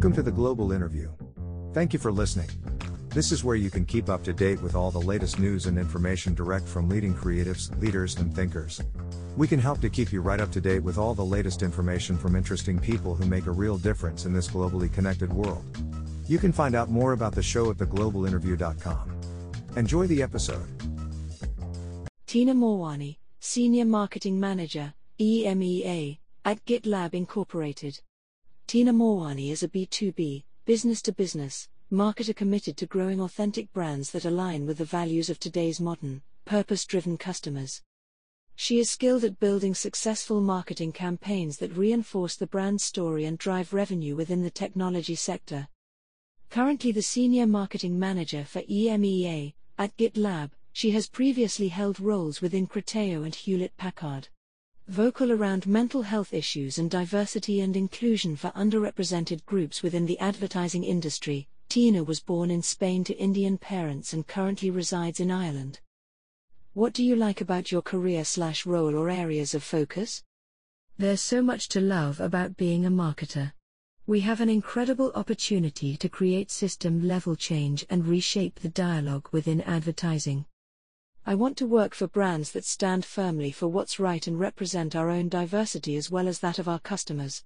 Welcome to the Global Interview. Thank you for listening. This is where you can keep up to date with all the latest news and information direct from leading creatives, leaders, and thinkers. We can help to keep you right up to date with all the latest information from interesting people who make a real difference in this globally connected world. You can find out more about the show at theglobalinterview.com. Enjoy the episode. Tina Morwani, Senior Marketing Manager, EMEA, at GitLab Incorporated. Tina Morwani is a B2B, business to business, marketer committed to growing authentic brands that align with the values of today's modern, purpose driven customers. She is skilled at building successful marketing campaigns that reinforce the brand story and drive revenue within the technology sector. Currently the Senior Marketing Manager for EMEA at GitLab, she has previously held roles within Criteo and Hewlett Packard. Vocal around mental health issues and diversity and inclusion for underrepresented groups within the advertising industry, Tina was born in Spain to Indian parents and currently resides in Ireland. What do you like about your career slash role or areas of focus? There's so much to love about being a marketer. We have an incredible opportunity to create system level change and reshape the dialogue within advertising. I want to work for brands that stand firmly for what's right and represent our own diversity as well as that of our customers.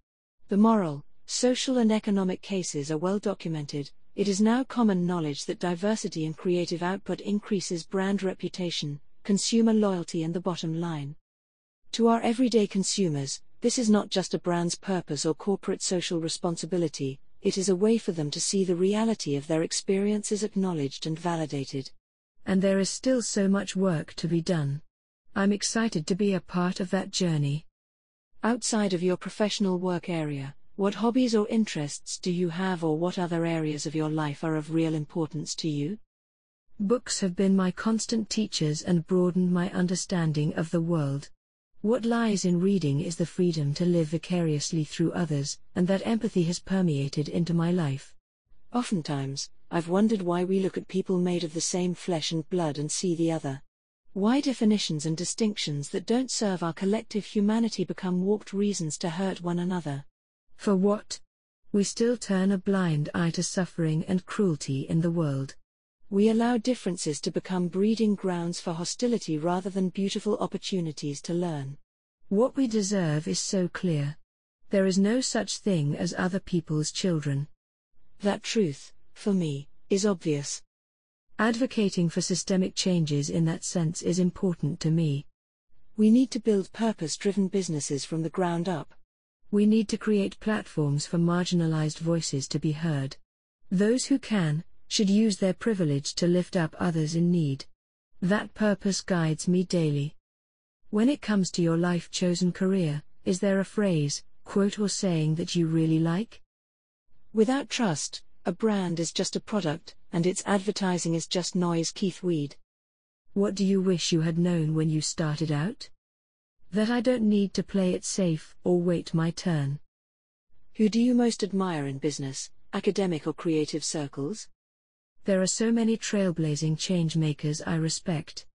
The moral, social, and economic cases are well documented. It is now common knowledge that diversity in creative output increases brand reputation, consumer loyalty, and the bottom line. To our everyday consumers, this is not just a brand's purpose or corporate social responsibility, it is a way for them to see the reality of their experiences acknowledged and validated and there is still so much work to be done. I'm excited to be a part of that journey. Outside of your professional work area, what hobbies or interests do you have, or what other areas of your life are of real importance to you? Books have been my constant teachers and broadened my understanding of the world. What lies in reading is the freedom to live vicariously through others, and that empathy has permeated into my life. Oftentimes, I've wondered why we look at people made of the same flesh and blood and see the other. Why definitions and distinctions that don't serve our collective humanity become warped reasons to hurt one another. For what? We still turn a blind eye to suffering and cruelty in the world. We allow differences to become breeding grounds for hostility rather than beautiful opportunities to learn. What we deserve is so clear. There is no such thing as other people's children. That truth, for me, is obvious. Advocating for systemic changes in that sense is important to me. We need to build purpose driven businesses from the ground up. We need to create platforms for marginalized voices to be heard. Those who can, should use their privilege to lift up others in need. That purpose guides me daily. When it comes to your life chosen career, is there a phrase, quote, or saying that you really like? Without trust, a brand is just a product, and its advertising is just noise. Keith Weed. What do you wish you had known when you started out? That I don't need to play it safe or wait my turn. Who do you most admire in business, academic or creative circles? There are so many trailblazing changemakers I respect.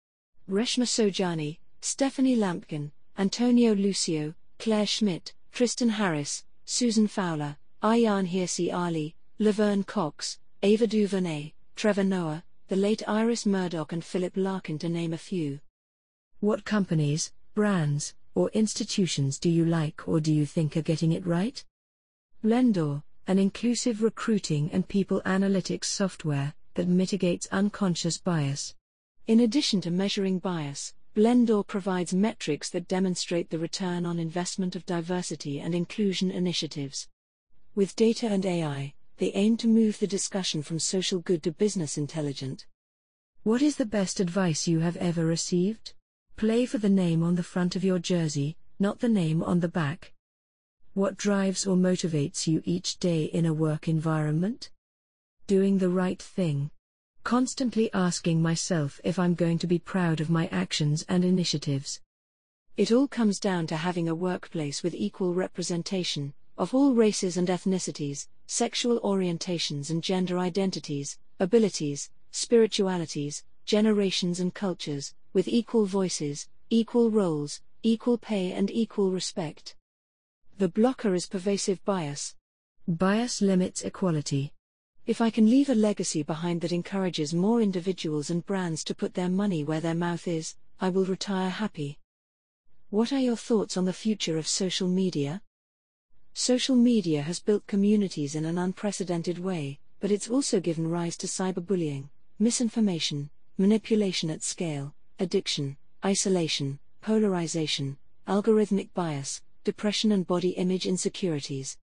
Reshma Saujani, Stephanie Lampkin, Antonio Lucio, Claire Schmidt, Tristan Harris, Susan Fowler, Ayaan Hirsi Ali, Laverne Cox, Ava DuVernay, Trevor Noah, the late Iris Murdoch, and Philip Larkin, to name a few. What companies, brands, or institutions do you like or do you think are getting it right? Blendoor, an inclusive recruiting and people analytics software that mitigates unconscious bias. In addition to measuring bias, Blendoor provides metrics that demonstrate the return on investment of diversity and inclusion initiatives. With data and AI, they aim to move the discussion from social good to business intelligent. What is the best advice you have ever received? Play for the name on the front of your jersey, not the name on the back. What drives or motivates you each day in a work environment? Doing the right thing. Constantly asking myself if I'm going to be proud of my actions and initiatives. It all comes down to having a workplace with equal representation, of all races and ethnicities, sexual orientations and gender identities, abilities, spiritualities, generations and cultures, with equal voices, equal roles, equal pay, and equal respect. The blocker is pervasive bias. Bias limits equality. If I can leave a legacy behind that encourages more individuals and brands to put their money where their mouth is, I will retire happy. What are your thoughts on the future of social media? Social media has built communities in an unprecedented way, but it's also given rise to cyberbullying, misinformation, manipulation at scale, addiction, isolation, polarization, algorithmic bias, depression, and body image insecurities.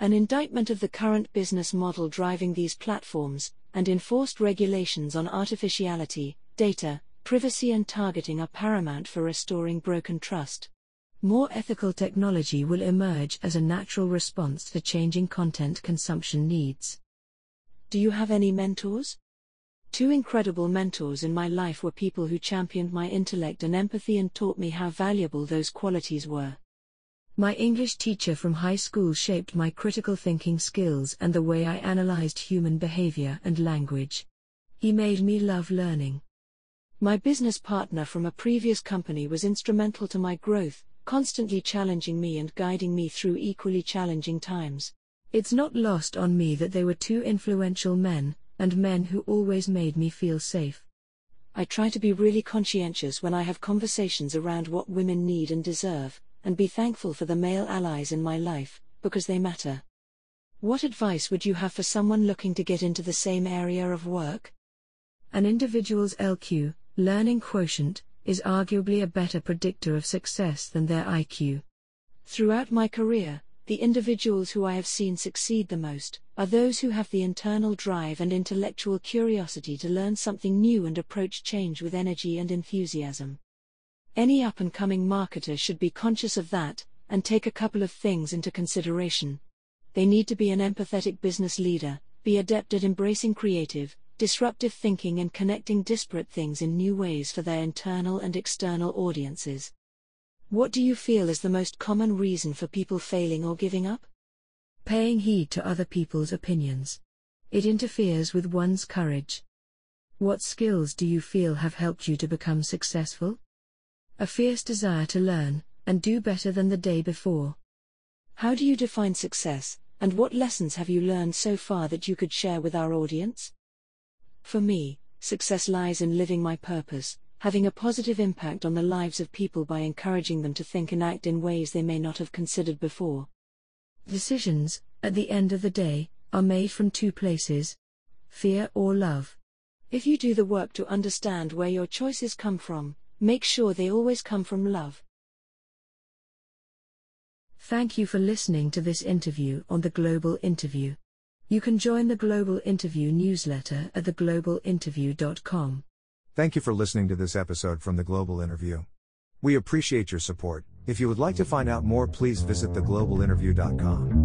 An indictment of the current business model driving these platforms, and enforced regulations on artificiality, data, privacy, and targeting are paramount for restoring broken trust. More ethical technology will emerge as a natural response to changing content consumption needs. Do you have any mentors? Two incredible mentors in my life were people who championed my intellect and empathy and taught me how valuable those qualities were. My English teacher from high school shaped my critical thinking skills and the way I analyzed human behavior and language. He made me love learning. My business partner from a previous company was instrumental to my growth, constantly challenging me and guiding me through equally challenging times. It's not lost on me that they were two influential men, and men who always made me feel safe. I try to be really conscientious when I have conversations around what women need and deserve, and be thankful for the male allies in my life, because they matter. What advice would you have for someone looking to get into the same area of work? An individual's LQ, learning quotient, is arguably a better predictor of success than their IQ. Throughout my career, the individuals who I have seen succeed the most are those who have the internal drive and intellectual curiosity to learn something new and approach change with energy and enthusiasm. Any up and coming marketer should be conscious of that, and take a couple of things into consideration. They need to be an empathetic business leader, be adept at embracing creative, disruptive thinking and connecting disparate things in new ways for their internal and external audiences. What do you feel is the most common reason for people failing or giving up? Paying heed to other people's opinions. It interferes with one's courage. What skills do you feel have helped you to become successful? A fierce desire to learn, and do better than the day before. How do you define success, and what lessons have you learned so far that you could share with our audience? For me, success lies in living my purpose, having a positive impact on the lives of people by encouraging them to think and act in ways they may not have considered before. Decisions, at the end of the day, are made from two places fear or love. If you do the work to understand where your choices come from, Make sure they always come from love. Thank you for listening to this interview on the Global Interview. You can join the Global Interview newsletter at theglobalinterview.com. Thank you for listening to this episode from the Global Interview. We appreciate your support. If you would like to find out more, please visit theglobalinterview.com.